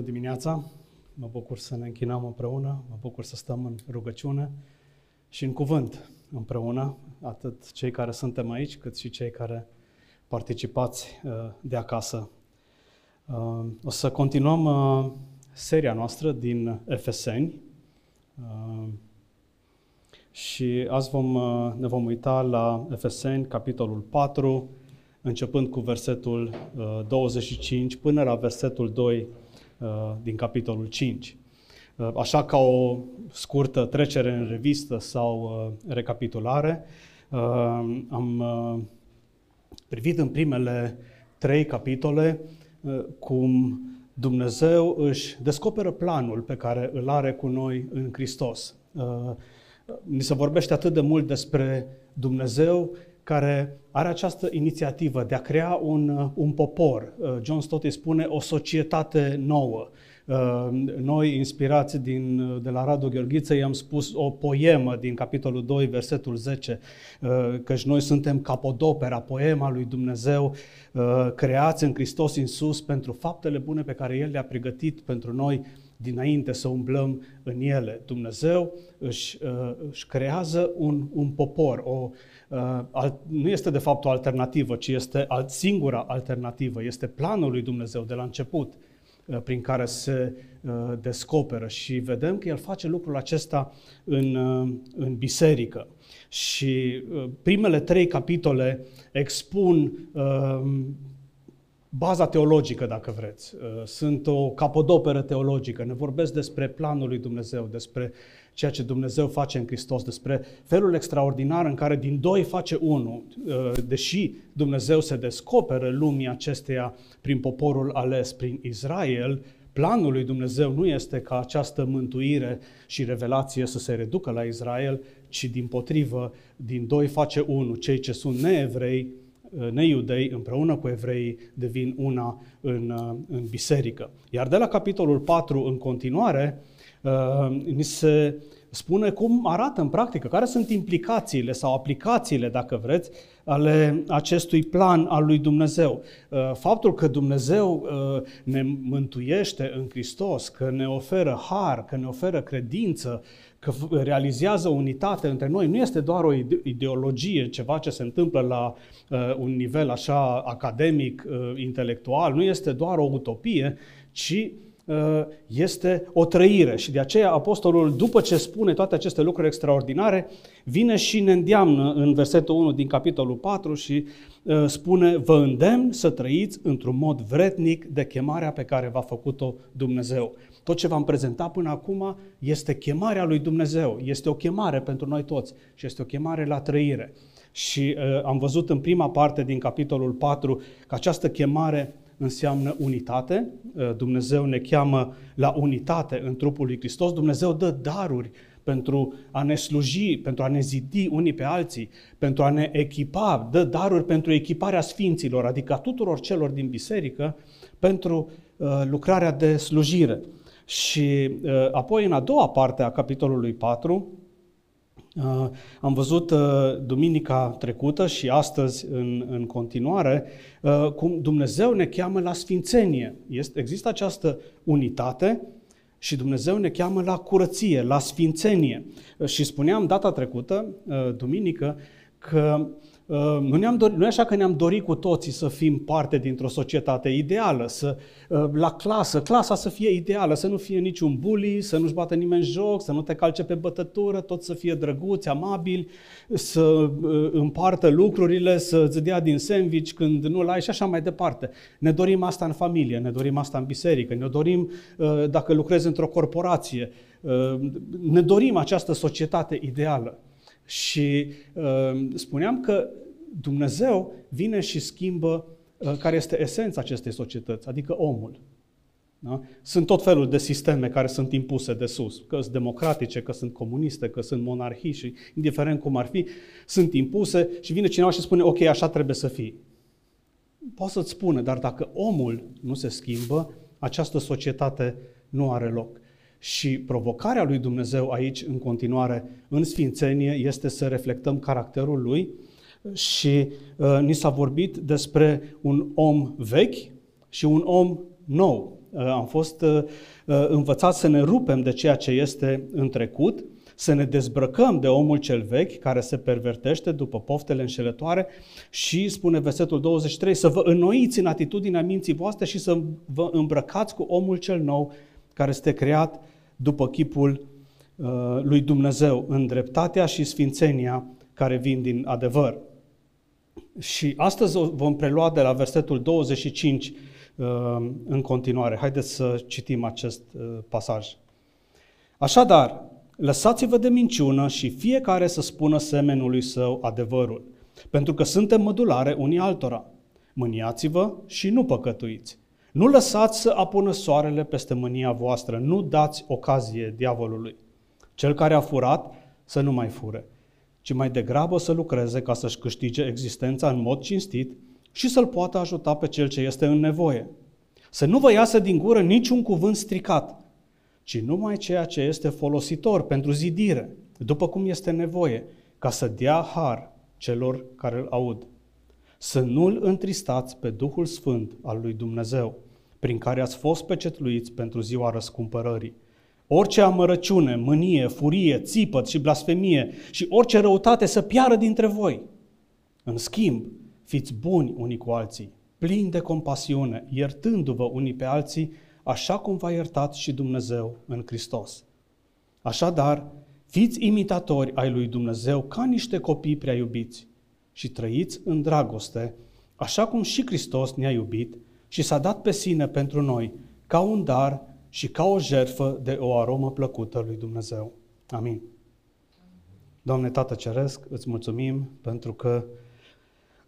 Bună dimineața! Mă bucur să ne închinăm împreună, mă bucur să stăm în rugăciune și în cuvânt împreună, atât cei care suntem aici, cât și cei care participați uh, de acasă. Uh, o să continuăm uh, seria noastră din Efeseni și azi vom, ne vom uita la Efeseni, capitolul 4, începând cu versetul 25 până la versetul 2 Uh, din capitolul 5. Uh, așa ca o scurtă trecere în revistă sau uh, recapitulare, am privit în primele trei capitole cum Dumnezeu își descoperă planul pe care îl are cu noi în Hristos. Ni se vorbește atât de mult despre Dumnezeu care are această inițiativă de a crea un, uh, un popor. Uh, John Stott îi spune o societate nouă. Uh, noi, inspirați din, de la Radu Gheorghiță, i-am spus o poemă din capitolul 2, versetul 10, căci noi suntem capodopera, poema lui Dumnezeu, creați în Hristos Iisus pentru faptele bune pe care El le-a pregătit pentru noi dinainte să umblăm în ele. Dumnezeu își, își creează un, un popor, o, Uh, nu este de fapt o alternativă, ci este singura alternativă. Este planul lui Dumnezeu de la început uh, prin care se uh, descoperă și vedem că El face lucrul acesta în, în biserică. Și primele trei capitole expun baza teologică, dacă vreți. Sunt o capodoperă teologică. Ne vorbesc despre planul lui Dumnezeu, despre ceea ce Dumnezeu face în Hristos, despre felul extraordinar în care din doi face unul. Uh, deși Dumnezeu se descoperă lumii acesteia prin poporul ales, prin Israel, planul lui Dumnezeu nu este ca această mântuire și revelație să se reducă la Israel, ci din potrivă, din doi face unul. Cei ce sunt neevrei, uh, neiudei, împreună cu evrei, devin una în, uh, în biserică. Iar de la capitolul 4 în continuare, ni se spune cum arată în practică, care sunt implicațiile sau aplicațiile, dacă vreți, ale acestui plan al lui Dumnezeu. Uh, faptul că Dumnezeu uh, ne mântuiește în Hristos, că ne oferă har, că ne oferă credință, că realizează unitate între noi, nu este doar o ideologie, ceva ce se întâmplă la uh, un nivel așa academic, intelectual, nu este doar o utopie, ci Uh, este o trăire și de aceea apostolul, după ce spune toate aceste lucruri extraordinare, vine și ne îndeamnă în versetul 1 din capitolul 4 și uh, spune, vă îndemn să trăiți într-un mod vretnic de chemarea pe care v-a făcut-o Dumnezeu. Tot ce v-am prezentat până acum este chemarea lui Dumnezeu, este o chemare pentru noi toți și este o chemare la trăire. Și uh, am văzut în prima parte din capitolul 4 că această chemare înseamnă unitate. Uh, Dumnezeu ne cheamă la unitate în trupul lui Hristos. Dumnezeu dă daruri pentru a ne sluji, pentru a ne zidi unii pe alții, pentru a ne echipa, dă daruri pentru echiparea sfinților, adică a tuturor celor din biserică, pentru uh, lucrarea de slujire. Și uh, apoi, în a doua parte a capitolului 4, Uh, am văzut uh, duminica trecută și astăzi în, în continuare uh, cum Dumnezeu ne cheamă la sfințenie. Este, există această unitate și Dumnezeu ne cheamă la curăție, la sfințenie. Și spuneam data trecută, duminică, că Ehm, nu, ne-am dorit, nu e așa că ne-am dorit cu toții să fim parte dintr-o societate ideală, să, ehm, la clasă, clasa să fie ideală, să nu fie niciun bully, să nu-și bată nimeni joc, să nu te calce pe bătătură, tot să fie drăguți, amabili, să ehm, împartă lucrurile, să-ți dea din sandwich când nu-l ai și așa mai departe. Ne dorim asta în familie, ne dorim asta în biserică, ne dorim dacă lucrezi într-o corporație, ne dorim această societate ideală. Și uh, spuneam că Dumnezeu vine și schimbă uh, care este esența acestei societăți, adică omul. Da? Sunt tot felul de sisteme care sunt impuse de sus, că sunt democratice, că sunt comuniste, că sunt monarhii și indiferent cum ar fi, sunt impuse și vine cineva și spune, ok, așa trebuie să fie. Poate să-ți spune, dar dacă omul nu se schimbă, această societate nu are loc. Și provocarea lui Dumnezeu aici, în continuare, în Sfințenie, este să reflectăm caracterul lui și uh, ni s-a vorbit despre un om vechi și un om nou. am fost învățați să ne rupem de ceea ce este în trecut, să ne dezbrăcăm de omul cel vechi care se pervertește după poftele înșelătoare și, spune versetul 23, să vă înnoiți în atitudinea minții voastre și să vă îmbrăcați cu omul cel nou care este creat după chipul uh, lui Dumnezeu, în dreptatea și sfințenia care vin din adevăr. Și astăzi vom prelua de la versetul 25 uh, în continuare. Haideți să citim acest uh, pasaj. Așadar, lăsați-vă de minciună și fiecare să spună semenului său adevărul, pentru că suntem mădulare unii altora. Mâniați-vă și nu păcătuiți. Nu lăsați să apună soarele peste mânia voastră, nu dați ocazie diavolului. Cel care a furat să nu mai fure, ci mai degrabă să lucreze ca să-și câștige existența în mod cinstit și să-l poată ajuta pe cel ce este în nevoie. Să nu vă iasă din gură niciun cuvânt stricat, ci numai ceea ce este folositor pentru zidire, după cum este nevoie, ca să dea har celor care îl aud. Să nu-L întristați pe Duhul Sfânt al lui Dumnezeu, prin care ați fost pecetluiți pentru ziua răscumpărării. Orice amărăciune, mânie, furie, țipăt și blasfemie și orice răutate să piară dintre voi. În schimb, fiți buni unii cu alții, plini de compasiune, iertându-vă unii pe alții, așa cum v-a iertat și Dumnezeu în Hristos. Așadar, fiți imitatori ai lui Dumnezeu ca niște copii prea iubiți și trăiți în dragoste, așa cum și Hristos ne-a iubit și s-a dat pe sine pentru noi, ca un dar și ca o jerfă de o aromă plăcută lui Dumnezeu. Amin. Doamne Tată Ceresc, îți mulțumim pentru că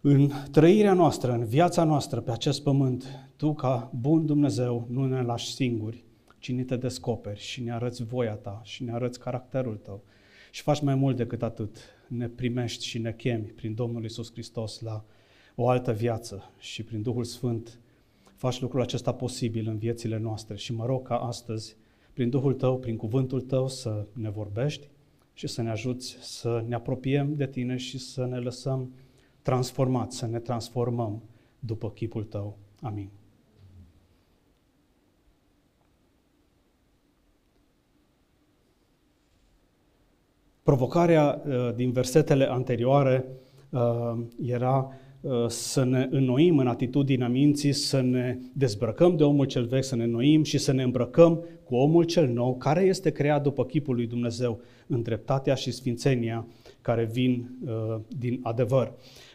în trăirea noastră, în viața noastră pe acest pământ, Tu, ca bun Dumnezeu, nu ne lași singuri, ci ne te descoperi și ne arăți voia Ta și ne arăți caracterul Tău. Și faci mai mult decât atât, ne primești și ne chemi prin Domnul Isus Hristos la o altă viață și prin Duhul Sfânt faci lucrul acesta posibil în viețile noastre. Și mă rog ca astăzi, prin Duhul Tău, prin cuvântul Tău, să ne vorbești și să ne ajuți să ne apropiem de Tine și să ne lăsăm transformați, să ne transformăm după chipul Tău. Amin. Provocarea uh, din versetele anterioare uh, era uh, să ne înnoim în atitudinea minții, să ne dezbrăcăm de omul cel vechi, să ne înnoim și să ne îmbrăcăm cu omul cel nou, care este creat după chipul lui Dumnezeu, în dreptatea și sfințenia care vin din adevăr.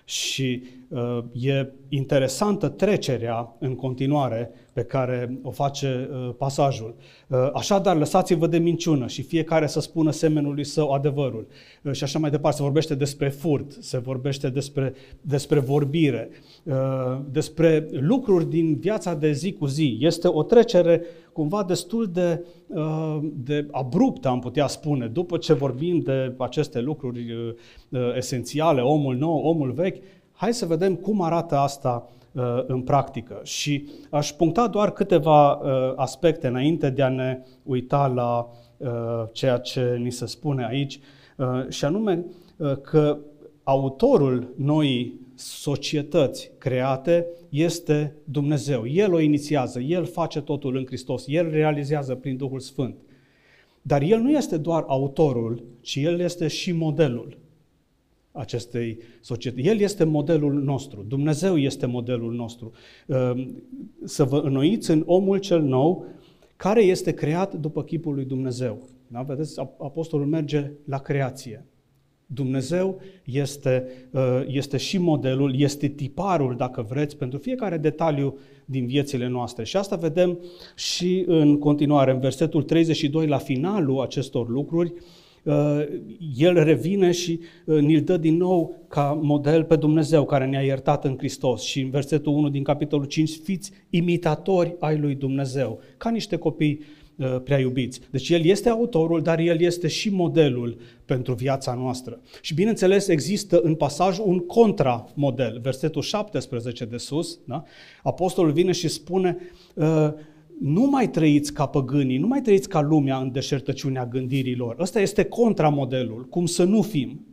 Și uh, e interesantă trecerea în continuare pe care o face uh, pasajul. Uh, așadar, lăsați-vă de minciună și fiecare să spună semenului său adevărul. Uh, și așa mai departe, se vorbește despre furt, se vorbește despre, despre vorbire, uh, despre lucruri din viața de zi cu zi. Este o trecere cumva destul de, uh, de abruptă, am putea spune, după ce vorbim de aceste lucruri uh, uh, esențiale, omul nou, omul vechi, hai să vedem cum arată asta în practică. Și aș puncta doar câteva aspecte înainte de a ne uita la ceea ce ni se spune aici, și anume că autorul noii societăți create este Dumnezeu. El o inițiază, El face totul în Hristos, El realizează prin Duhul Sfânt. Dar El nu este doar autorul, ci El este și modelul acestei societăți. El este modelul nostru, Dumnezeu este modelul nostru. Ehm, să vă înnoiți în omul cel nou care este creat după chipul lui Dumnezeu. Da? Vedeți, apostolul merge la creație. Dumnezeu este, uh, este și modelul, este tiparul, dacă vreți, pentru fiecare detaliu din viețile noastre. Și asta vedem și în continuare, în versetul 32, la finalul acestor lucruri, uh, el revine și uh, ni-l dă din nou ca model pe Dumnezeu care ne-a iertat în Hristos. Și în versetul 1 din capitolul 5, fiți imitatori ai lui Dumnezeu, ca niște copii Uh, prea iubiți. Deci El este autorul, dar El este și modelul pentru viața noastră. Și bineînțeles există în pasaj un contramodel. Versetul 17 de sus, da? apostolul vine și spune uh, nu mai trăiți ca păgânii, nu mai trăiți ca lumea în deșertăciunea gândirilor. Ăsta este contramodelul, cum să nu fim.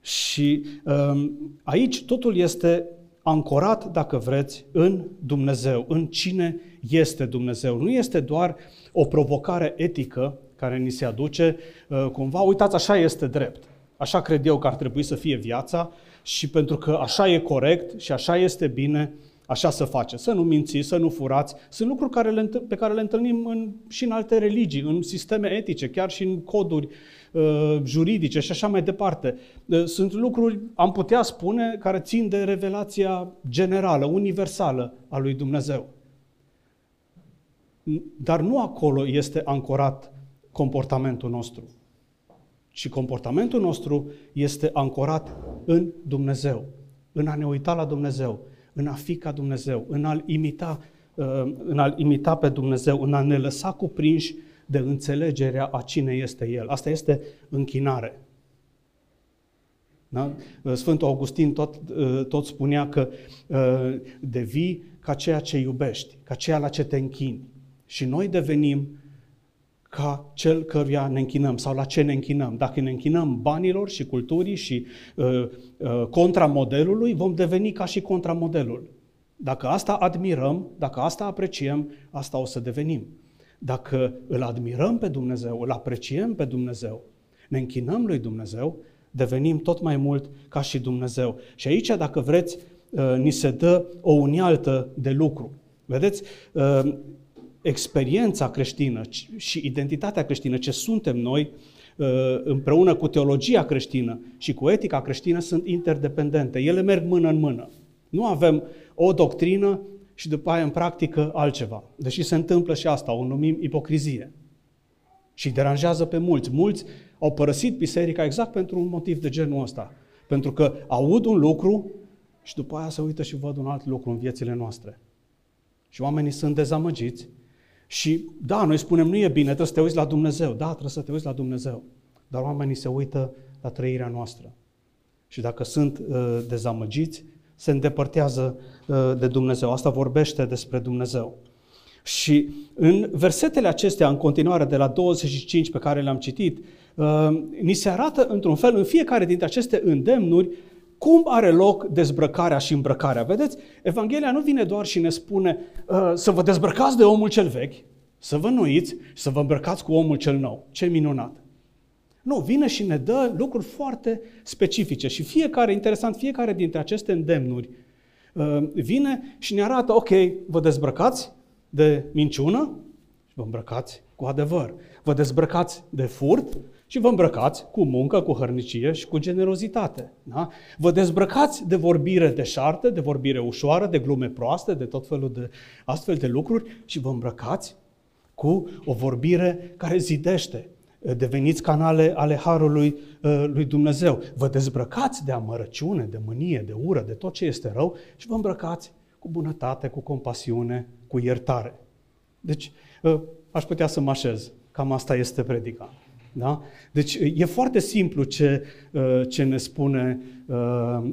Și um, aici totul este ancorat, dacă vreți, în Dumnezeu, în cine este Dumnezeu. Nu este doar o provocare etică care ni se aduce uh, cumva, uitați, așa este drept. Așa cred eu că ar trebui să fie viața și pentru că așa e corect și așa este bine, așa să face. Să nu mințiți, să nu furați. Sunt lucruri care le, pe care le întâlnim în, și în alte religii, în sisteme etice, chiar și în coduri uh, juridice și așa mai departe. Uh, sunt lucruri, am putea spune, care țin de revelația generală, universală a lui Dumnezeu. Dar nu acolo este ancorat comportamentul nostru. Și comportamentul nostru este ancorat în Dumnezeu, în a ne uita la Dumnezeu, în a fi ca Dumnezeu, în a-L imita, uh, în a imita pe Dumnezeu, în a ne lăsa cuprinși de înțelegerea a cine este El. Asta este închinare. Da? Sfântul Augustin tot, uh, tot spunea că uh, devii ca ceea ce iubești, ca ceea la ce te închini. Și noi devenim ca cel căruia ne închinăm sau la ce ne închinăm. Dacă ne închinăm banilor și culturii și uh, uh, contramodelului, vom deveni ca și contramodelul. Dacă asta admirăm, dacă asta apreciem, asta o să devenim. Dacă îl admirăm pe Dumnezeu, îl apreciem pe Dumnezeu, ne închinăm lui Dumnezeu, devenim tot mai mult ca și Dumnezeu. Și aici, dacă vreți, uh, ni se dă o unialtă de lucru. Vedeți, uh, experiența creștină și identitatea creștină, ce suntem noi, uh, împreună cu teologia creștină și cu etica creștină, sunt interdependente. Ele merg mână în mână. Nu avem o doctrină și după aia în practică altceva. Deși se întâmplă și asta, o numim ipocrizie. Și deranjează pe mulți. Mulți au părăsit biserica exact pentru un motiv de genul ăsta. Pentru că aud un lucru și după aia se uită și văd un alt lucru în viețile noastre. Și oamenii sunt dezamăgiți și da, noi spunem, nu e bine, trebuie să te uiți la Dumnezeu. Da, trebuie să te uiți la Dumnezeu. Dar oamenii se uită la trăirea noastră. Și dacă sunt uh, dezamăgiți, se îndepărtează uh, de Dumnezeu. Asta vorbește despre Dumnezeu. Și în versetele acestea, în continuare, de la 25 pe care le-am citit, uh, ni se arată într-un fel, în fiecare dintre aceste îndemnuri, cum are loc dezbrăcarea și îmbrăcarea? Vedeți, Evanghelia nu vine doar și ne spune uh, să vă dezbrăcați de omul cel vechi, să vă nuiți și să vă îmbrăcați cu omul cel nou. Ce minunat! Nu, vine și ne dă lucruri foarte specifice și fiecare, interesant, fiecare dintre aceste îndemnuri uh, vine și ne arată, ok, vă dezbrăcați de minciună și vă îmbrăcați cu adevăr. Vă dezbrăcați de furt și vă îmbrăcați cu muncă, cu hărnicie și cu generozitate. Da? Vă dezbrăcați de vorbire deșartă, de vorbire ușoară, de glume proaste, de tot felul de astfel de lucruri și vă îmbrăcați cu o vorbire care zidește. Deveniți canale ale Harului uh, lui Dumnezeu. Vă dezbrăcați de amărăciune, de mânie, de ură, de tot ce este rău și vă îmbrăcați cu bunătate, cu compasiune, cu iertare. Deci, uh, aș putea să mă așez. Cam asta este predica. Da? Deci e foarte simplu ce, uh, ce ne spune uh,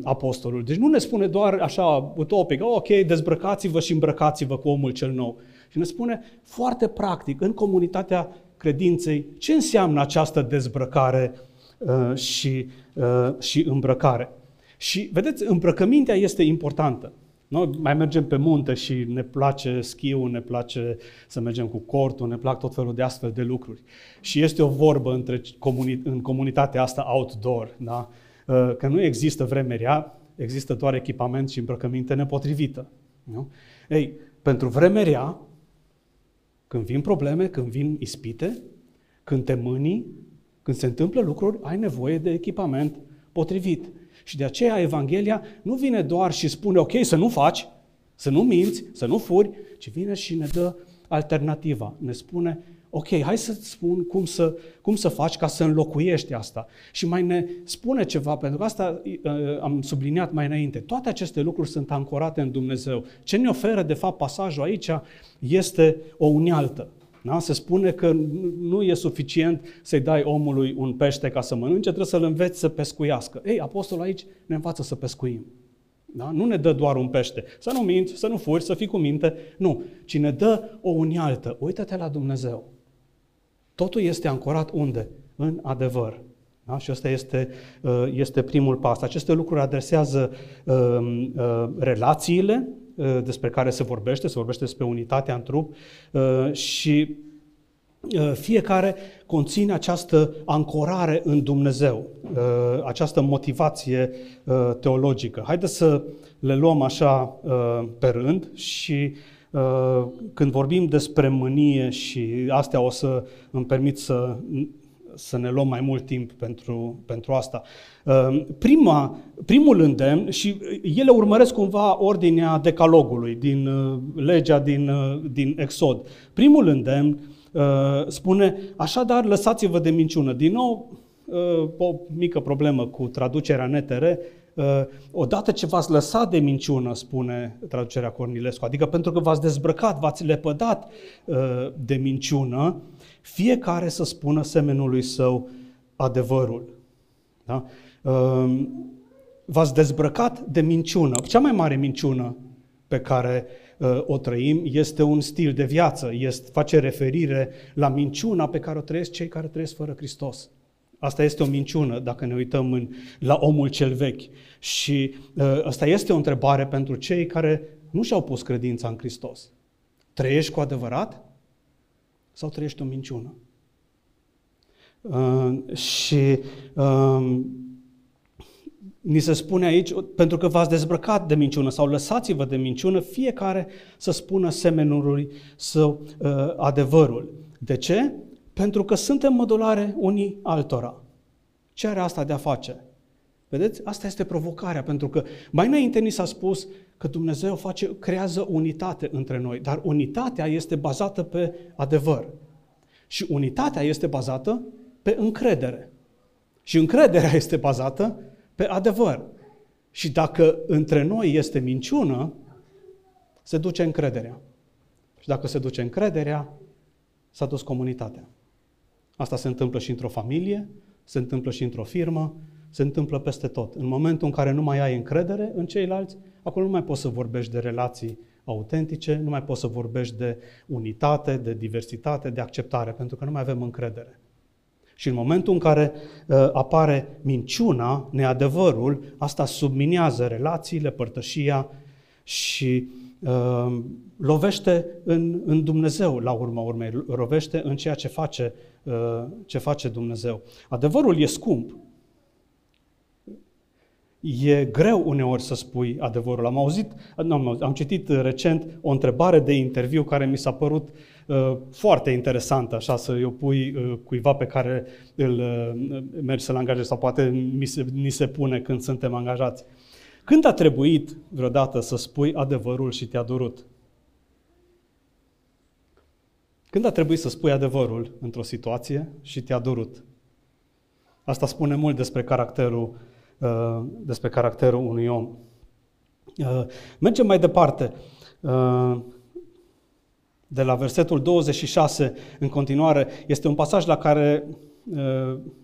apostolul. Deci nu ne spune doar așa utopic, oh, ok, dezbrăcați-vă și îmbrăcați-vă cu omul cel nou. Și ne spune foarte practic, în comunitatea credinței, ce înseamnă această dezbrăcare uh, și, și îmbrăcare. Și vedeți, îmbrăcămintea este importantă. Noi mai mergem pe munte și ne place schiul, ne place să mergem cu cortul, ne plac tot felul de astfel de lucruri. Și este o vorbă între comuni- în comunitatea asta outdoor, da? Uh, că nu există vreme rea, există doar echipament și îmbrăcăminte nepotrivită. Nu? Ei, pentru vreme rea, când vin probleme, când vin ispite, când te mânii, când se întâmplă lucruri, ai nevoie de echipament potrivit. Și de aceea Evanghelia nu vine doar și spune, ok, să nu faci, să nu minți, să nu furi, ci vine și ne dă alternativa. Ne spune, ok, hai să-ți spun cum să, cum să faci ca să înlocuiești asta. Și mai ne spune ceva, pentru că asta uh, am subliniat mai înainte. Toate aceste lucruri sunt ancorate în Dumnezeu. Ce ne oferă, de fapt, pasajul aici este o unealtă. Da? Se spune că nu e suficient să-i dai omului un pește ca să mănânce, trebuie să-l înveți să pescuiască. Ei, apostolul aici ne învață să pescuim. Da? Nu ne dă doar un pește. Să nu minți, să nu furi, să fii cu minte. Nu, ci ne dă o unialtă. Uită-te la Dumnezeu. Totul este ancorat unde? În adevăr. Da? Și ăsta este, este primul pas. Aceste lucruri adresează relațiile despre care se vorbește, se vorbește despre unitatea în trup și fiecare conține această ancorare în Dumnezeu, această motivație teologică. Haideți să le luăm așa pe rând și când vorbim despre mânie și astea o să îmi permit să, să ne luăm mai mult timp pentru, pentru asta. Prima, primul îndemn, și ele urmăresc cumva ordinea decalogului din legea din, din Exod. Primul îndemn spune, așadar lăsați-vă de minciună. Din nou, o mică problemă cu traducerea NTR, Uh, odată ce v-ați lăsat de minciună, spune traducerea Cornilescu, adică pentru că v-ați dezbrăcat, v-ați lepădat uh, de minciună, fiecare să spună semenului său adevărul. Da? Uh, v-ați dezbrăcat de minciună. Cea mai mare minciună pe care o trăim este un stil de viață, este, face referire la minciuna pe care o trăiesc cei care trăiesc fără Hristos. Asta este o minciună dacă ne uităm în, la omul cel vechi. Și uh, asta este o întrebare pentru cei care nu și-au pus credința în Hristos. Trăiești cu adevărat sau trăiești o minciună? Uh, și uh, ni se spune aici, pentru că v-ați dezbrăcat de minciună sau lăsați-vă de minciună, fiecare să spună semenului său uh, adevărul. De ce? Pentru că suntem modulare unii altora. Ce are asta de a face? Vedeți? Asta este provocarea, pentru că mai înainte ni s-a spus că Dumnezeu face, creează unitate între noi, dar unitatea este bazată pe adevăr. Și unitatea este bazată pe încredere. Și încrederea este bazată pe adevăr. Și dacă între noi este minciună, se duce încrederea. Și dacă se duce încrederea, s-a dus comunitatea. Asta se întâmplă și într-o familie, se întâmplă și într-o firmă, se întâmplă peste tot. În momentul în care nu mai ai încredere în ceilalți, acolo nu mai poți să vorbești de relații autentice, nu mai poți să vorbești de unitate, de diversitate, de acceptare, pentru că nu mai avem încredere. Și în momentul în care uh, apare minciuna, neadevărul, asta subminează relațiile, părtășia și uh, lovește în, în Dumnezeu, la urma urmei, lovește în ceea ce face, uh, ce face Dumnezeu. Adevărul e scump. E greu uneori să spui adevărul. Am auzit, nu, am citit recent o întrebare de interviu care mi s-a părut uh, foarte interesantă, așa să o pui uh, cuiva pe care îl uh, mergi să-l angajezi sau poate mi se, ni se pune când suntem angajați. Când a trebuit vreodată să spui adevărul și te-a durut? Când a trebuit să spui adevărul într-o situație și te-a durut? Asta spune mult despre caracterul, uh, despre caracterul unui om. Uh, mergem mai departe. Uh, de la versetul 26 în continuare, este un pasaj la care,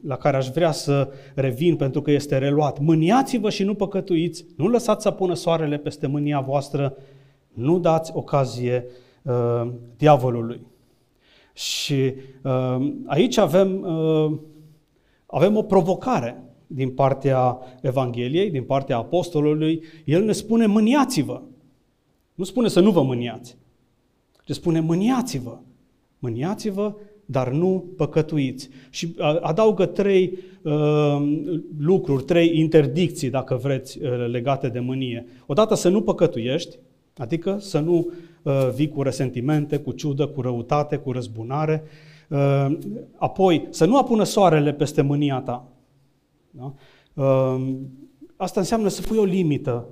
la care aș vrea să revin pentru că este reluat. Mâniați-vă și nu păcătuiți, nu lăsați să pună soarele peste mânia voastră, nu dați ocazie uh, diavolului. Și uh, aici avem, uh, avem o provocare din partea Evangheliei, din partea Apostolului. El ne spune mâniați-vă. Nu spune să nu vă mâniați, ci spune mâniați-vă. Mâniați-vă, dar nu păcătuiți. Și adaugă trei uh, lucruri, trei interdicții, dacă vreți, uh, legate de mânie. Odată să nu păcătuiești, adică să nu Uh, vii cu resentimente, cu ciudă, cu răutate, cu răzbunare. Uh, apoi, să nu apună soarele peste mânia ta. Da? Uh, asta înseamnă să pui o limită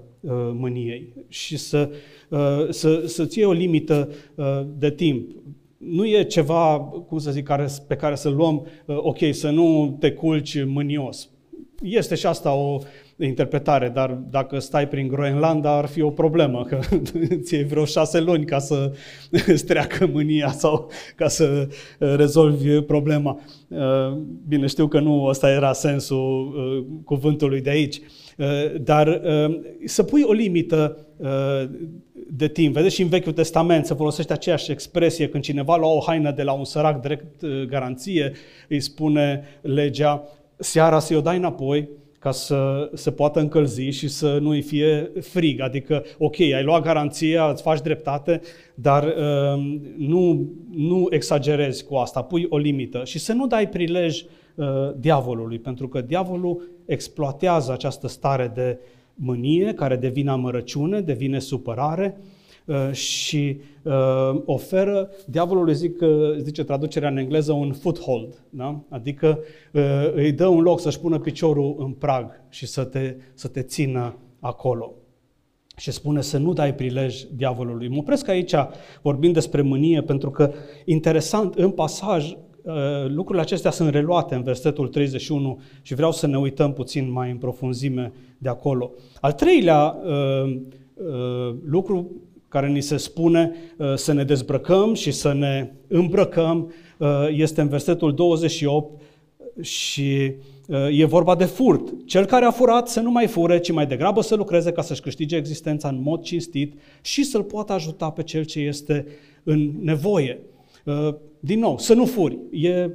mâniei și să, să, să-ți iei o limită de timp. Nu e ceva, cum să zic, care, pe care să luăm, ok, să nu te culci mânios. Este și asta o, interpretare, dar dacă stai prin Groenlanda ar fi o problemă, că ți iei vreo șase luni ca să îți treacă mânia sau ca să uh, rezolvi problema. Uh, bine, știu că nu ăsta era sensul uh, cuvântului de aici, dar să pui o limită de timp. Vedeți și în Vechiul Testament se folosește aceeași expresie când cineva lua o haină de la un sărac drept garanție, îi spune legea, seara să-i o dai înapoi, ca să se poată încălzi și să nu îi fie frig. Adică, ok, ai luat garanția, îți faci dreptate, dar uh, nu, nu exagerezi cu asta, pui o limită și să nu dai prilej uh, diavolului, pentru că diavolul exploatează această stare de mânie care devine amărăciune, devine supărare, Uh, și uh, oferă, diavolul zic, zice traducerea în engleză, un foothold, da? adică uh, îi dă un loc să-și pună piciorul în prag și să te, să te țină acolo. Și spune să nu dai prilej diavolului. Mă opresc aici vorbind despre mânie, pentru că interesant, în pasaj, lucrurile acestea sunt reluate în versetul 31 și vreau să ne uităm puțin mai în profunzime de acolo. Al treilea uh, uh, lucru care ni se spune uh, să ne dezbrăcăm și să ne îmbrăcăm, uh, este în versetul 28 și uh, e vorba de furt. Cel care a furat să nu mai fure, ci mai degrabă să lucreze ca să-și câștige existența în mod cinstit și să-l poată ajuta pe cel ce este în nevoie. Din nou, să nu furi. E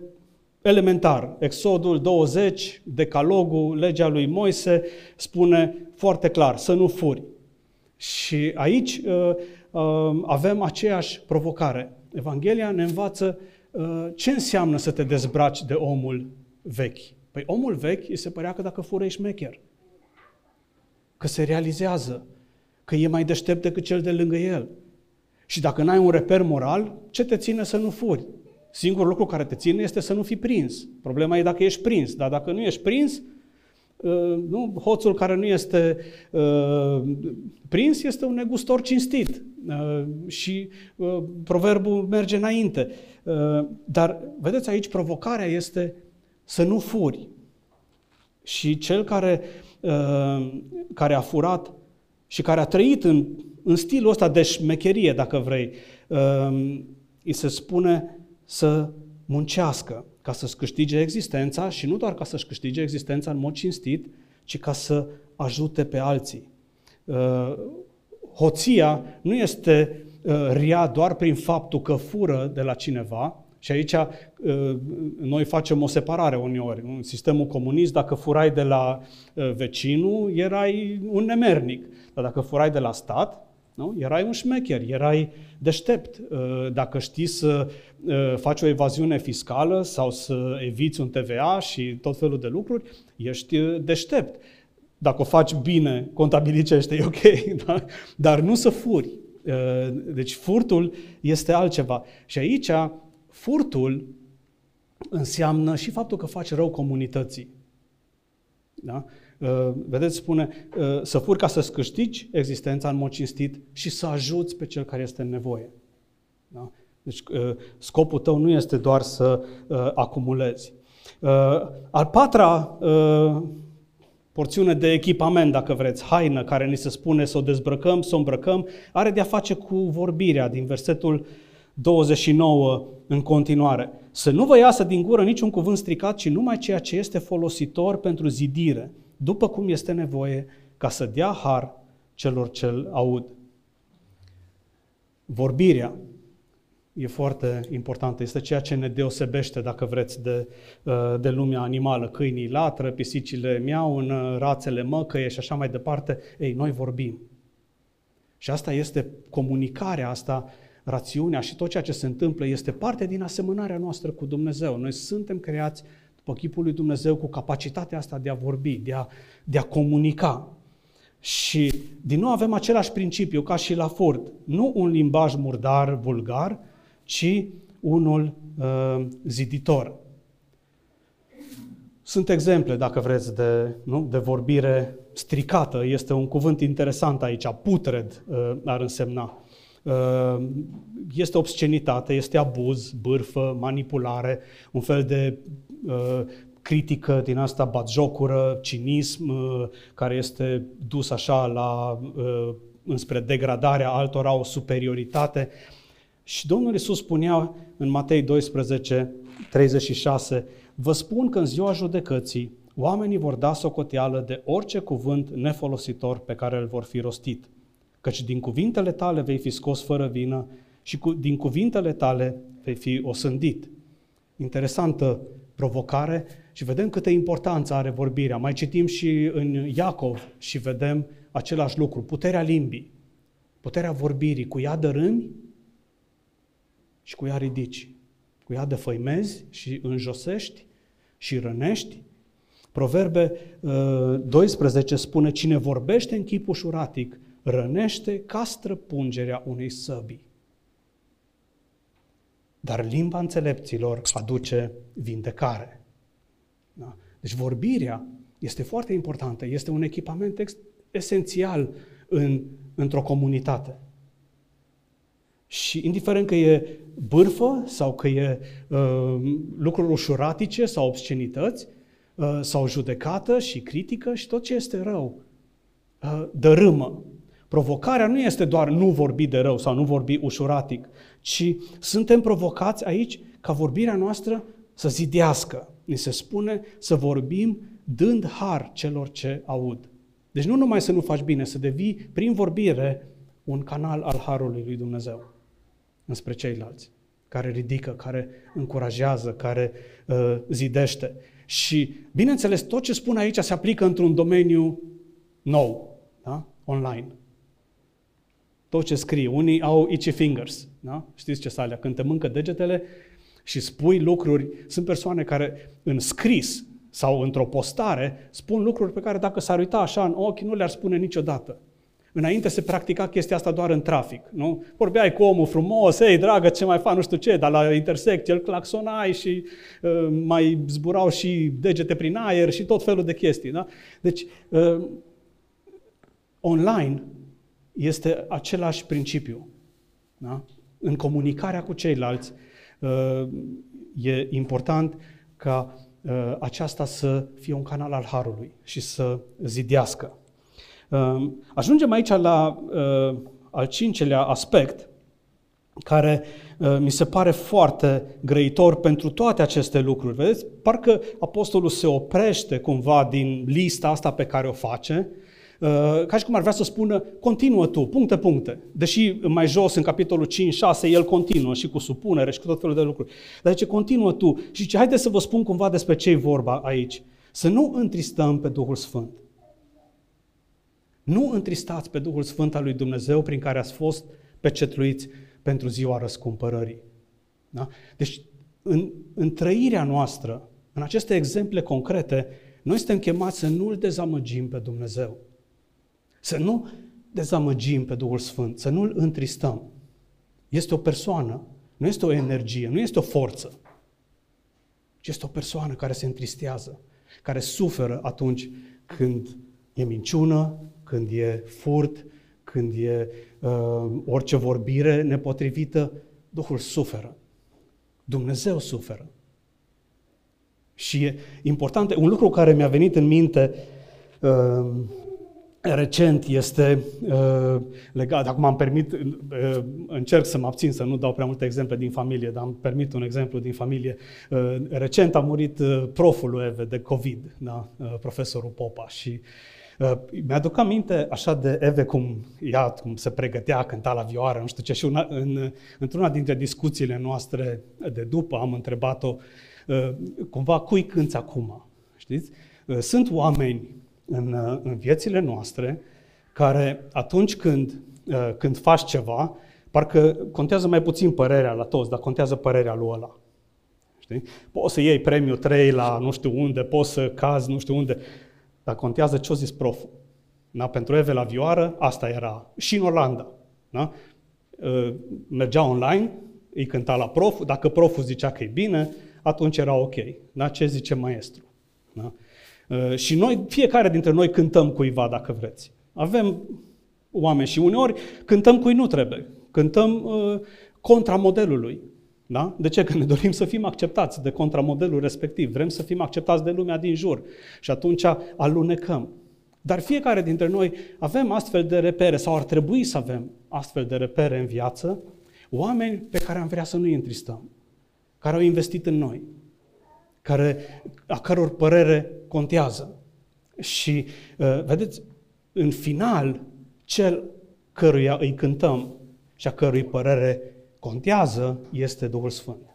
elementar. Exodul 20, Decalogul, legea lui Moise spune foarte clar, să nu furi. Și aici uh, uh, avem aceeași provocare. Evanghelia ne învață uh, ce înseamnă să te dezbraci de omul vechi. Păi omul vechi îi se părea că dacă fură ești mecher, că se realizează, că e mai deștept decât cel de lângă el. Și dacă n-ai un reper moral, ce te ține să nu furi? Singurul lucru care te ține este să nu fii prins. Problema e dacă ești prins, dar dacă nu ești prins, Uh, nu? Hoțul care nu este uh, prins este un negustor cinstit uh, și uh, proverbul merge înainte. Uh, dar, vedeți, aici provocarea este să nu furi. Și cel care, uh, care a furat și care a trăit în, în stilul ăsta de șmecherie, dacă vrei, uh, îi se spune să muncească ca să-și câștige existența și nu doar ca să-și câștige existența în mod cinstit, ci ca să ajute pe alții. Uh, hoția nu este uh, rea doar prin faptul că fură de la cineva, și aici uh, noi facem o separare uneori. În sistemul comunist, dacă furai de la vecinul, erai un nemernic. Dar dacă furai de la stat, nu? erai un șmecher, erai deștept. Dacă știi să Uh, faci o evaziune fiscală sau să eviți un TVA și tot felul de lucruri, ești uh, deștept. Dacă o faci bine, contabilicește, e ok, da? dar nu să furi. Uh, deci furtul este altceva. Și aici furtul înseamnă și faptul că faci rău comunității. Da? Vedeți, spune să furi ca să-ți câștigi existența în mod cinstit și să ajuți pe cel care este în nevoie. Da? Deci uh, scopul tău nu este doar să uh, acumulezi. Uh, al patra porțiune de echipament, dacă vreți, haină, care ni se spune să o dezbrăcăm, să o îmbrăcăm, are de-a face cu vorbirea din versetul 29 în continuare. Să nu vă iasă din gură niciun cuvânt stricat, ci numai ceea ce este folositor pentru zidire, după cum este nevoie, ca să dea har celor ce aud. Vorbirea e foarte importantă. Este ceea ce ne deosebește, dacă vreți, de, uh, de lumea animală. Câinii latră, pisicile miaună, rațele măcăie și așa mai departe. Ei, noi vorbim. Și asta este comunicarea asta, rațiunea și tot ceea ce se întâmplă este parte din asemănarea noastră cu Dumnezeu. Noi suntem creați după chipul lui Dumnezeu cu capacitatea asta de a vorbi, de a, de a comunica. Și din nou avem același principiu ca și la furt. Nu un limbaj murdar, vulgar, ci unul uh, ziditor. Sunt exemple, dacă vreți, de, nu, de vorbire stricată. Este un cuvânt interesant aici. Putred uh, ar însemna. Uh, este obscenitate, este abuz, bârfă, manipulare, un fel de uh, critică din asta, batjocură, cinism, uh, care este dus așa la, uh, înspre degradarea altora, o superioritate. Și Domnul Iisus spunea în Matei 12, 36, Vă spun că în ziua judecății oamenii vor da socoteală de orice cuvânt nefolositor pe care îl vor fi rostit. Căci din cuvintele tale vei fi scos fără vină și cu, din cuvintele tale vei fi osândit. Interesantă provocare și vedem câtă importanță are vorbirea. Mai citim și în Iacov și vedem același lucru. Puterea limbii, puterea vorbirii, cu ea dărâmi și cu ea ridici. Cu ea de făimezi și înjosești și rănești. Proverbe 12 uh, spune, cine vorbește în chip ușuratic, rănește ca străpungerea unei săbii. Dar limba înțelepților aduce vindecare. Da? Deci vorbirea este foarte importantă, este un echipament ex- esențial în, într-o comunitate. Și indiferent că e bârfă sau că e uh, lucruri ușuratice sau obscenități, uh, sau judecată și critică și tot ce este rău, uh, dărâmă. Provocarea nu este doar nu vorbi de rău sau nu vorbi ușuratic, ci suntem provocați aici ca vorbirea noastră să zidească. Ni se spune să vorbim dând har celor ce aud. Deci nu numai să nu faci bine, să devii prin vorbire un canal al harului lui Dumnezeu înspre ceilalți, care ridică, care încurajează, care uh, zidește. Și, bineînțeles, tot ce spun aici se aplică într-un domeniu nou, da? online. Tot ce scrie. Unii au itchy fingers, da? Știți ce alea? Când te mâncă degetele și spui lucruri, sunt persoane care în scris sau într-o postare spun lucruri pe care dacă s-ar uita așa în ochi, nu le-ar spune niciodată. Înainte se practica chestia asta doar în trafic, nu? Vorbeai cu omul frumos, ei, dragă, ce mai fac, nu știu ce, dar la intersecție îl claxonai și uh, mai zburau și degete prin aer și tot felul de chestii, da? Deci, uh, online este același principiu, da? În comunicarea cu ceilalți uh, e important ca uh, aceasta să fie un canal al harului și să zidească. Ehm, ajungem aici la uh, al cincelea aspect, care uh, mi se pare foarte grăitor pentru toate aceste lucruri. Vedeți? Parcă apostolul se oprește cumva din lista asta pe care o face, uh, ca și cum ar vrea să spună, continuă tu, puncte, puncte. Deși mai jos, în capitolul 5-6, el continuă și cu supunere și cu tot felul de lucruri. Dar ce continuă tu și zice, haide să vă spun cumva despre ce e vorba aici. Să nu întristăm pe Duhul Sfânt. Nu întristați pe Duhul Sfânt al lui Dumnezeu prin care ați fost pecetluiți pentru ziua răscumpărării. Da? Deci, în, în trăirea noastră, în aceste exemple concrete, noi suntem chemați să nu îl dezamăgim pe Dumnezeu. Să nu dezamăgim pe Duhul Sfânt, să nu îl întristăm. Este o persoană, nu este o energie, nu este o forță, ci este o persoană care se întristează, care suferă atunci când e minciună, când e furt, când e uh, orice vorbire nepotrivită, Duhul suferă. Dumnezeu suferă. Și e important, un lucru care mi-a venit în minte uh, recent este uh, legat, acum am permit, uh, încerc să mă abțin să nu dau prea multe exemple din familie, dar am permit un exemplu din familie. Uh, recent a murit uh, proful lui Eve de COVID, da? uh, profesorul Popa și uh, Uh, mi-aduc aminte așa de Eve cum ea cum se pregătea, cânta la vioară, nu știu ce, și una, în, într-una dintre discuțiile noastre de după am întrebat-o uh, cumva cui cânți acum, știți? Uh, sunt oameni în, în viețile noastre care atunci când, când faci ceva, parcă contează mai puțin părerea la toți, dar contează părerea lui ăla. Știi? Poți să iei premiul 3 la nu știu unde, poți să cazi nu știu unde, dar contează ce-o zis proful. Da? Pentru Eve la vioară, asta era. Și în Olanda. Da? Ă, mergea online, îi cânta la prof, dacă proful zicea că e bine, atunci era ok. Da? Ce zice maestru? Da? Ă, și noi, fiecare dintre noi cântăm cuiva, dacă vreți. Avem oameni și uneori cântăm cui nu trebuie. Cântăm uh, contra modelului. Da? De ce? Că ne dorim să fim acceptați de contramodelul respectiv. Vrem să fim acceptați de lumea din jur. Și atunci alunecăm. Dar fiecare dintre noi avem astfel de repere sau ar trebui să avem astfel de repere în viață, oameni pe care am vrea să nu-i întristăm, care au investit în noi, care, a căror părere contează. Și, uh, vedeți, în final, cel căruia îi cântăm și a cărui părere contează este Duhul Sfânt.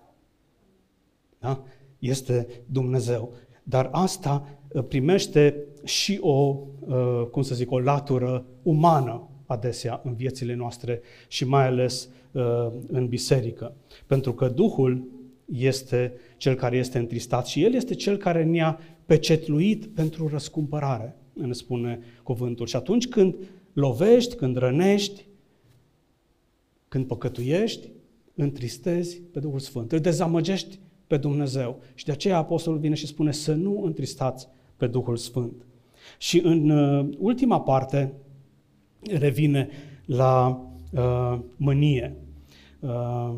Da? Este Dumnezeu. dar asta uh, primește și o, uh, cum să zic, o latură umană adesea în viețile noastre și mai ales uh, în biserică. Pentru că Duhul este cel care este întristat și El este cel care ne-a pecetluit pentru răscumpărare, ne spune cuvântul. Și atunci când lovești, când rănești, când păcătuiești, întristezi pe Duhul Sfânt, îl dezamăgești pe Dumnezeu. Și de aceea Apostolul vine și spune să nu întristați pe Duhul Sfânt. Și în uh, ultima parte revine la uh, mânie. Uh,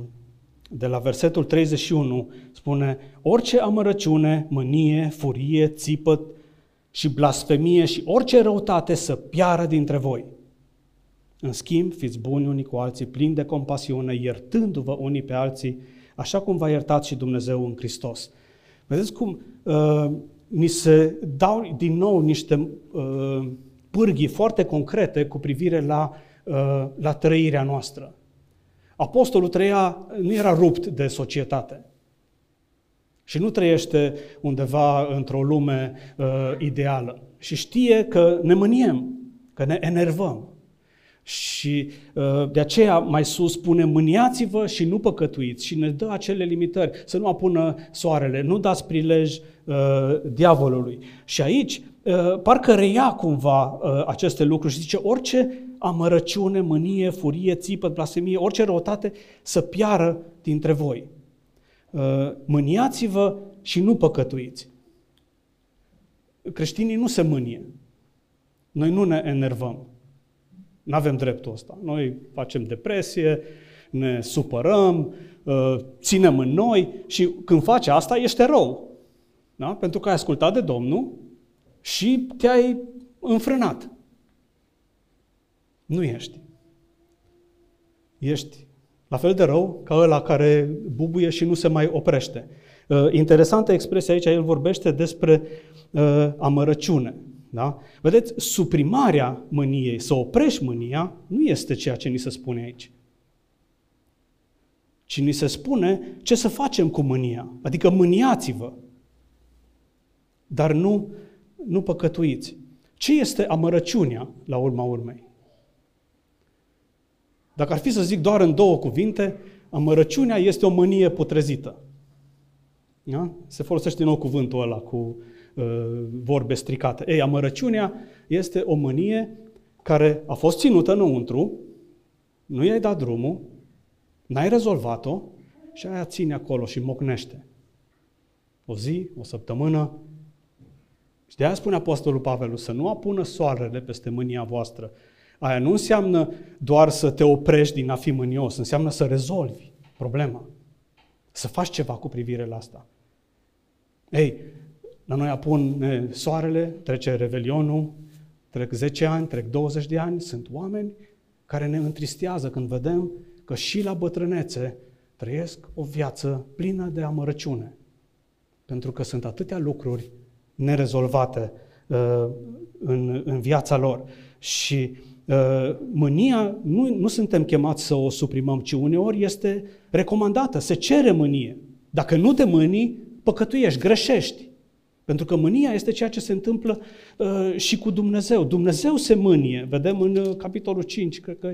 de la versetul 31 spune orice amărăciune, mânie, furie, țipăt și blasfemie și orice răutate să piară dintre voi. În schimb, fiți buni unii cu alții, plini de compasiune, iertându-vă unii pe alții, așa cum v-a iertat și Dumnezeu în Hristos. Vedeți cum uh, ni se dau din nou niște uh, pârghii foarte concrete cu privire la, uh, la trăirea noastră. Apostolul trăia, nu era rupt de societate. Și nu trăiește undeva într-o lume uh, ideală. Și știe că ne mâniem, că ne enervăm. Și uh, de aceea mai sus spune mâniați-vă și nu păcătuiți și ne dă acele limitări, să nu apună soarele, nu dați prilej uh, diavolului. Și aici uh, parcă reia cumva uh, aceste lucruri și zice orice amărăciune, mânie, furie, țipăt, blasfemie, orice răutate să piară dintre voi. Uh, mâniați-vă și nu păcătuiți. Creștinii nu se mânie. Noi nu ne enervăm. Nu avem dreptul ăsta. Noi facem depresie, ne supărăm, uh, ținem în noi și când faci asta ești rău. Da? Pentru că ai ascultat de Domnul și te-ai înfrânat. Nu ești. Ești la fel de rău ca ăla care bubuie și nu se mai oprește. Uh, interesantă expresie aici, el vorbește despre uh, amărăciune. Da? Vedeți, suprimarea mâniei, să oprești mânia, nu este ceea ce ni se spune aici. Ci ni se spune ce să facem cu mânia. Adică mâniați-vă, dar nu, nu păcătuiți. Ce este amărăciunea la urma urmei? Dacă ar fi să zic doar în două cuvinte, amărăciunea este o mânie putrezită. Da? Se folosește din nou cuvântul ăla cu uh, vorbe stricate. Ei, amărăciunea este o mânie care a fost ținută înăuntru, nu i-ai dat drumul, n-ai rezolvat-o și aia ține acolo și mocnește. O zi, o săptămână. Și de aia spune Apostolul Pavel să nu apună soarele peste mânia voastră, Aia nu înseamnă doar să te oprești din a fi mânios, înseamnă să rezolvi problema. Să faci ceva cu privire la asta. Ei, la noi apun soarele, trece revelionul, trec 10 ani, trec 20 de ani, sunt oameni care ne întristează când vedem că și la bătrânețe trăiesc o viață plină de amărăciune. Pentru că sunt atâtea lucruri nerezolvate uh, în, în viața lor. Și Uh, mânia, nu, nu suntem chemați să o suprimăm, ci uneori este recomandată, se cere mânie. Dacă nu te mânii, păcătuiești, greșești. Pentru că mânia este ceea ce se întâmplă uh, și cu Dumnezeu. Dumnezeu se mânie. Vedem în uh, capitolul 5, cred că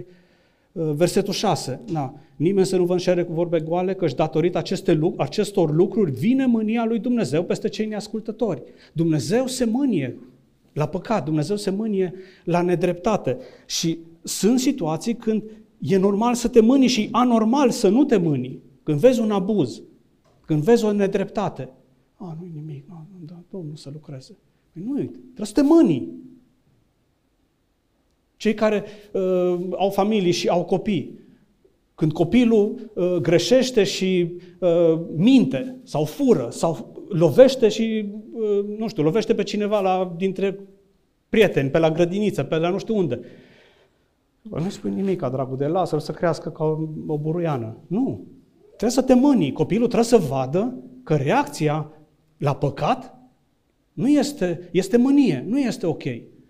uh, versetul 6. Na, nimeni să nu vă înșere cu vorbe goale, că și datorită aceste, acestor lucruri vine mânia lui Dumnezeu peste cei neascultători. Dumnezeu se mânie la păcat, Dumnezeu se mânie la nedreptate. Și sunt situații când e normal să te mâni și anormal să nu te mâni. Când vezi un abuz, când vezi o nedreptate, a, nu nimic, nu, da, Domnul să lucreze. Păi nu, trebuie să te mâni. Cei care uh, au familii și au copii, când copilul uh, greșește și uh, minte sau fură sau lovește și, uh, nu știu, lovește pe cineva la, dintre prieteni, pe la grădiniță, pe la nu știu unde. Nu spui nimic, ca dragul de lasă să crească ca o buruiană. Nu. Trebuie să te mâni. Copilul trebuie să vadă că reacția la păcat nu este, este mânie, nu este ok.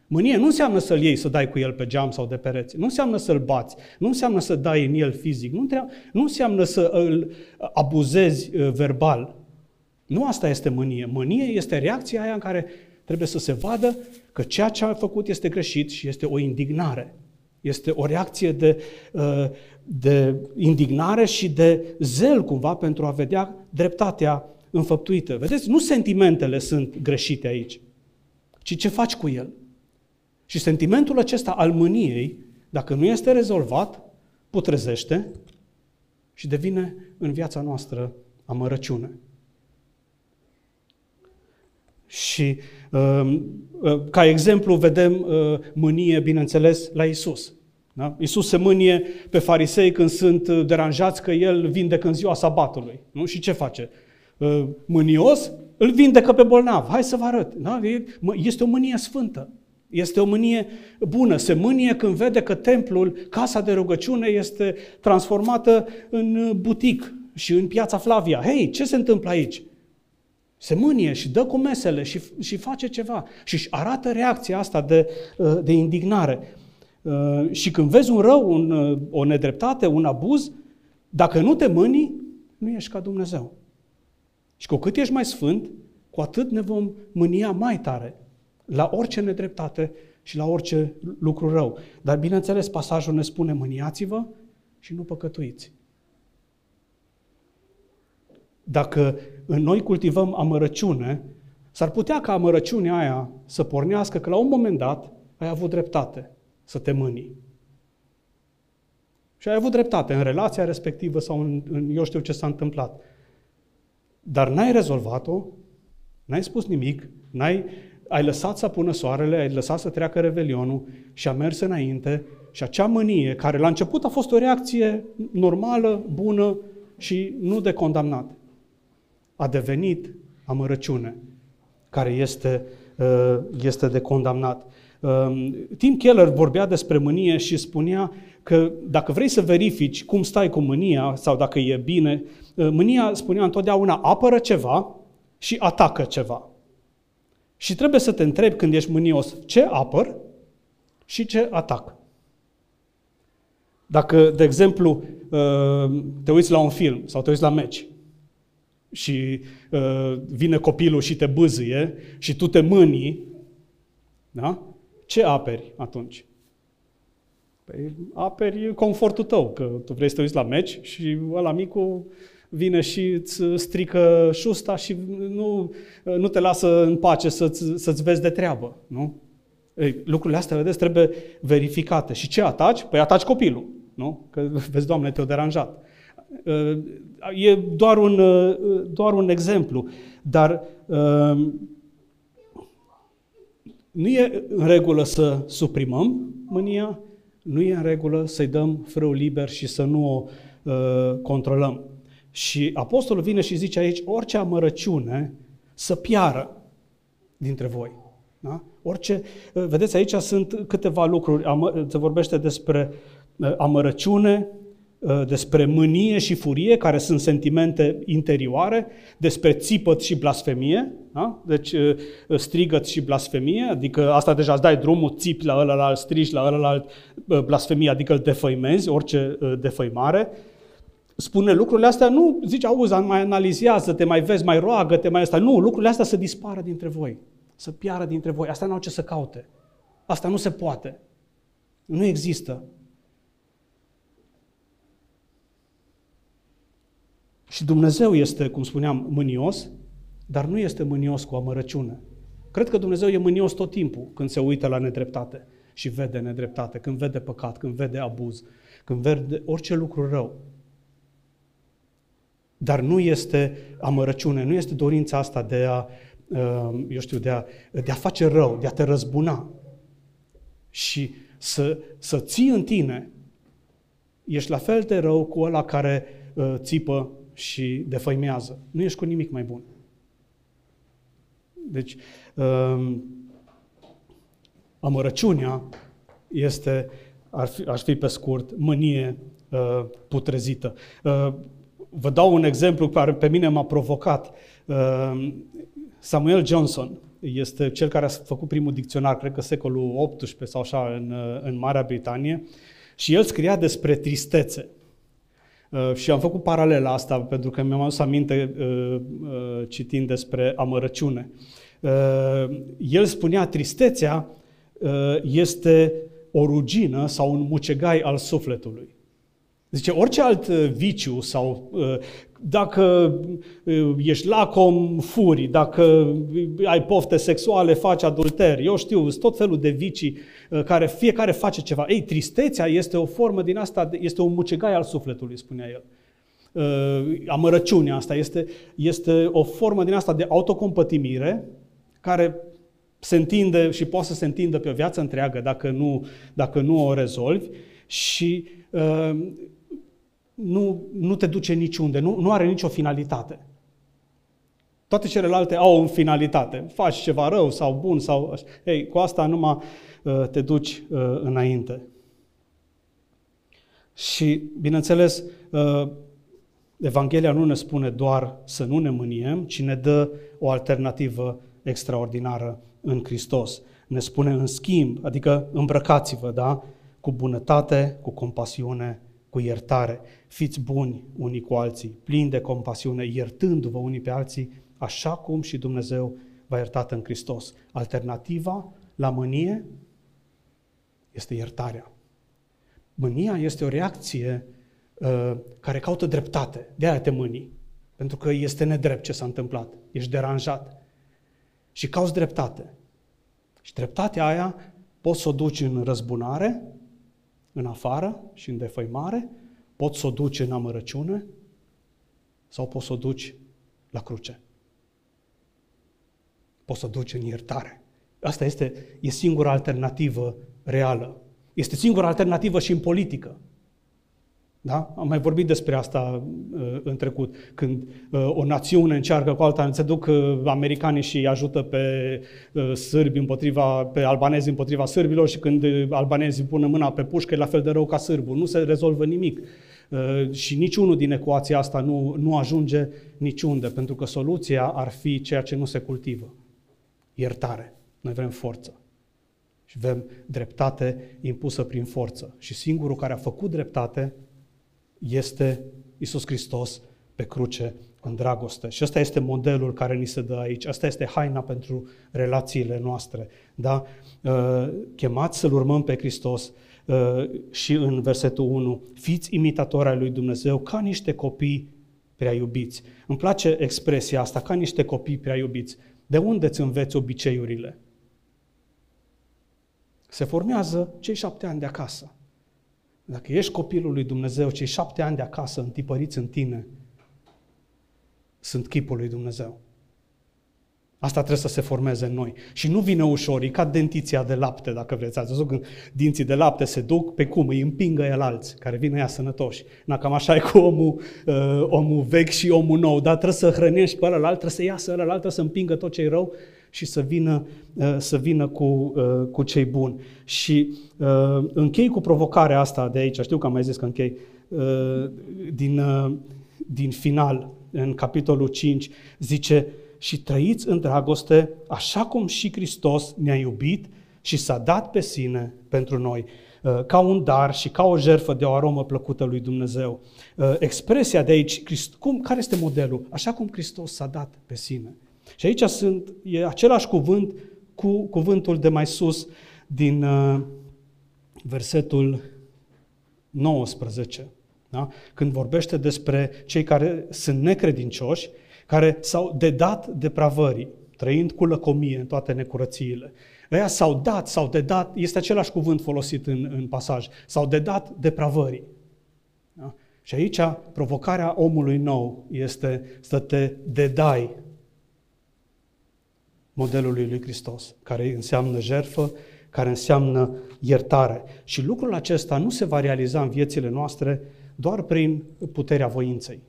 Mânie nu înseamnă să-l iei, să dai cu el pe geam sau de pereți. Nu înseamnă să-l bați. Nu înseamnă să dai în el fizic. Nu, înseamnă, nu înseamnă să îl abuzezi uh, verbal. Nu asta este mânie. Mânie este reacția aia în care trebuie să se vadă că ceea ce a făcut este greșit și este o indignare. Este o reacție de, uh, de indignare și de zel cumva pentru a vedea dreptatea înfăptuită. Vedeți, nu sentimentele sunt greșite aici, ci ce faci cu el. Și sentimentul acesta al mâniei, dacă nu este rezolvat, putrezește și devine în viața noastră amărăciune. Și um, uh, ca exemplu vedem uh, mânie, bineînțeles, la Isus. Da? Isus se mânie pe farisei când sunt uh, deranjați că el vindecă în ziua sabatului. Nu? Și ce face? Mânios îl vindecă pe bolnav. Hai să vă arăt. Da? Este o mânie sfântă. Este o mânie bună. Se mânie când vede că templul, casa de rugăciune, este transformată în butic și în piața Flavia. Hei, ce se întâmplă aici? Se mânie și dă cu mesele și, și face ceva. Și își arată reacția asta de, uh, de indignare. Uh, și când vezi un rău, un, uh, o nedreptate, un abuz, dacă nu te mâni, nu ești ca Dumnezeu. Și cu cât ești mai sfânt, cu atât ne vom mânia mai tare la orice nedreptate și la orice lucru rău. Dar bineînțeles, pasajul ne spune mâniați-vă și nu păcătuiți. Dacă în noi cultivăm amărăciune, s-ar putea ca amărăciunea aia să pornească că la un moment dat ai avut dreptate să te mâni. Și ai avut dreptate în relația respectivă sau în, în eu știu ce s-a întâmplat. Dar n-ai rezolvat-o, n-ai spus nimic, n-ai, ai lăsat să apună soarele, ai lăsat să treacă revelionul și a mers înainte și acea mânie, care la început a fost o reacție normală, bună și nu de condamnat, a devenit amărăciune, care este, uh, este de condamnat. Um, Tim Keller vorbea despre mânie și spunea că dacă vrei să verifici cum stai cu mânia sau dacă e bine, uh, mânia, spunea întotdeauna, apără ceva și atacă ceva. Și trebuie să te întrebi când ești mânios ce apăr și ce atac. Dacă, de exemplu, uh, te uiți la un film sau te uiți la meci și uh, vine copilul și te bâzâie și tu te mânii, da? ce aperi atunci? Păi aperi confortul tău, că tu vrei să te uiți la meci și ăla micu vine și îți strică șusta și nu, nu te lasă în pace să-ți, să-ți vezi de treabă. Nu? Ei, lucrurile astea, vedeți, trebuie verificate. Și ce ataci? Păi ataci copilul. Nu? Că, vezi, Doamne, te-a deranjat. E doar un, doar un exemplu, dar nu e în regulă să suprimăm mânia, nu e în regulă să-i dăm frâu liber și să nu o uh, controlăm. Și apostolul vine și zice aici, orice amărăciune să piară dintre voi. Da? Orice, vedeți, aici sunt câteva lucruri. Se vorbește despre uh, amărăciune, uh, despre mânie și furie, care sunt sentimente interioare, despre țipăt și blasfemie, da? deci uh, strigăt și blasfemie, adică asta deja îți dai drumul, țipi la ălălalt, strigi la ălălalt, blasfemie, adică îl defăimezi, orice defăimare, spune lucrurile astea, nu zice, auzi, mai analizează, te mai vezi, mai roagă, te mai asta. Nu, lucrurile astea să dispară dintre voi, să piară dintre voi. Asta n-au ce să caute. Asta nu se poate. Nu există. Și Dumnezeu este, cum spuneam, mânios, dar nu este mânios cu amărăciune. Cred că Dumnezeu e mânios tot timpul când se uită la nedreptate și vede nedreptate, când vede păcat, când vede abuz, când vede orice lucru rău. Dar nu este amărăciune, nu este dorința asta de a, uh, eu știu, de a, de a face rău, de a te răzbuna. Și să, să ții în tine, ești la fel de rău cu ăla care uh, țipă și defăimează. Nu ești cu nimic mai bun. Deci, uh, amărăciunea este, ar fi, aș fi pe scurt, mânie uh, putrezită. Uh, vă dau un exemplu care pe mine m-a provocat. Uh, Samuel Johnson este cel care a făcut primul dicționar, cred că secolul XVIII sau așa, în, uh, în Marea Britanie, și el scria despre tristețe. Uh, și am făcut paralela asta pentru că mi-am adus aminte uh, uh, citind despre amărăciune. El spunea, tristețea este o rugină sau un mucegai al sufletului. Zice, orice alt viciu sau dacă ești lacom, furi, dacă ai pofte sexuale, faci adulter, eu știu, tot felul de vicii care fiecare face ceva. Ei, tristețea este o formă din asta, este un mucegai al sufletului, spunea el. Amărăciunea asta este, este o formă din asta de autocompătimire care se întinde și poate să se întindă pe o viață întreagă dacă nu, dacă nu o rezolvi și uh, nu, nu te duce niciunde, nu, nu are nicio finalitate. Toate celelalte au o finalitate. Faci ceva rău sau bun sau... Ei, cu asta numai uh, te duci uh, înainte. Și, bineînțeles, uh, Evanghelia nu ne spune doar să nu ne mâniem, ci ne dă o alternativă extraordinară în Hristos. Ne spune în schimb, adică îmbrăcați-vă, da? Cu bunătate, cu compasiune, cu iertare. Fiți buni unii cu alții, plini de compasiune, iertându-vă unii pe alții, așa cum și Dumnezeu v-a iertat în Hristos. Alternativa la mânie este iertarea. Mânia este o reacție uh, care caută dreptate. De aia te mânii. Pentru că este nedrept ce s-a întâmplat. Ești deranjat. Și cauți dreptate. Și dreptatea aia poți să o duci în răzbunare, în afară și în defăimare, poți să o duci în amărăciune sau poți să o duci la cruce. Poți să o duci în iertare. Asta este e singura alternativă reală. Este singura alternativă și în politică. Da? Am mai vorbit despre asta uh, în trecut. Când uh, o națiune încearcă cu alta, se duc uh, americanii și ajută pe uh, sârbi împotriva, pe albanezi împotriva sârbilor și când uh, albanezii pun mâna pe pușcă, e la fel de rău ca sârbul. Nu se rezolvă nimic. Uh, și niciunul din ecuația asta nu, nu ajunge niciunde, pentru că soluția ar fi ceea ce nu se cultivă. Iertare. Noi vrem forță. Și vrem dreptate impusă prin forță. Și singurul care a făcut dreptate este Isus Hristos pe cruce în dragoste. Și ăsta este modelul care ni se dă aici. Asta este haina pentru relațiile noastre. Da? Uh, chemați să-L urmăm pe Hristos uh, și în versetul 1, fiți imitatori ai lui Dumnezeu ca niște copii prea iubiți. Îmi place expresia asta, ca niște copii prea iubiți. De unde îți înveți obiceiurile? Se formează cei șapte ani de acasă. Dacă ești copilul lui Dumnezeu, cei șapte ani de acasă întipăriți în tine, sunt chipul lui Dumnezeu. Asta trebuie să se formeze în noi. Și nu vine ușor, e ca dentiția de lapte, dacă vreți. Ați văzut când dinții de lapte se duc, pe cum? Îi împingă el alți, care vin ea sănătoși. Na, cam așa e cu omul, uh, omul vechi și omul nou, dar trebuie să hrănești pe ălălalt, trebuie să iasă ălălalt, trebuie să împingă tot ce e rău și să vină, uh, să vină cu, uh, cu cei buni. Și uh, închei cu provocarea asta de aici, știu că am mai zis că închei, din, din final, în capitolul 5, zice, și trăiți în dragoste așa cum și Hristos ne-a iubit și s-a dat pe sine pentru noi ca un dar și ca o jertfă de o aromă plăcută lui Dumnezeu. Expresia de aici, cum, care este modelul? Așa cum Hristos s-a dat pe sine. Și aici sunt, e același cuvânt cu cuvântul de mai sus din uh, versetul 19, da? când vorbește despre cei care sunt necredincioși, care s-au dedat depravării, trăind cu lăcomie în toate necurățiile. Ăia s-au dat, s-au dedat, este același cuvânt folosit în, în pasaj, s-au dedat depravării. Da? Și aici provocarea omului nou este să te dedai modelului lui Hristos, care înseamnă jertfă, care înseamnă iertare. Și lucrul acesta nu se va realiza în viețile noastre doar prin puterea voinței.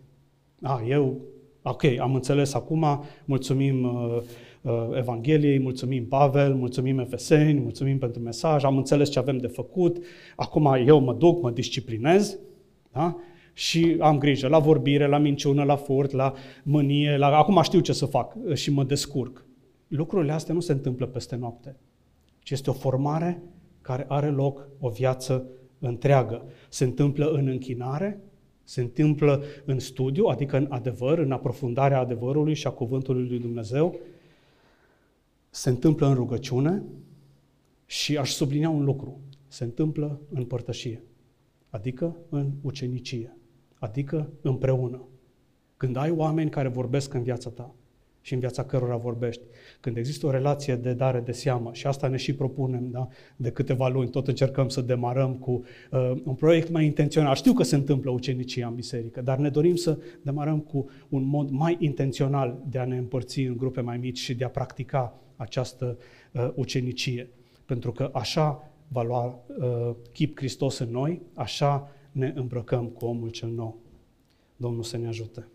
A, eu, ok, am înțeles acum, mulțumim uh, uh, Evangheliei, mulțumim Pavel, mulțumim Efeseni, mulțumim pentru mesaj, am înțeles ce avem de făcut, acum eu mă duc, mă disciplinez, da? și am grijă la vorbire, la minciună, la furt, la mânie, la... acum știu ce să fac și mă descurc. Lucrurile astea nu se întâmplă peste noapte, ci este o formare care are loc o viață întreagă. Se întâmplă în închinare, Se întâmplă în studiu, adică în adevăr, în aprofundarea adevărului și a cuvântului lui Dumnezeu. Se întâmplă în rugăciune și aș sublinia un lucru. Se întâmplă în părtășie, adică în ucenicie, adică împreună. Când ai oameni care vorbesc în viața ta, și în viața cărora vorbești. Când există o relație de dare de seamă, și asta ne și propunem da? de câteva luni, tot încercăm să demarăm cu uh, un proiect mai intențional. Știu că se întâmplă ucenicia în biserică, dar ne dorim să demarăm cu un mod mai intențional de a ne împărți în grupe mai mici și de a practica această uh, ucenicie. Pentru că așa va lua uh, chip Hristos în noi, așa ne îmbrăcăm cu omul cel nou. Domnul să ne ajute.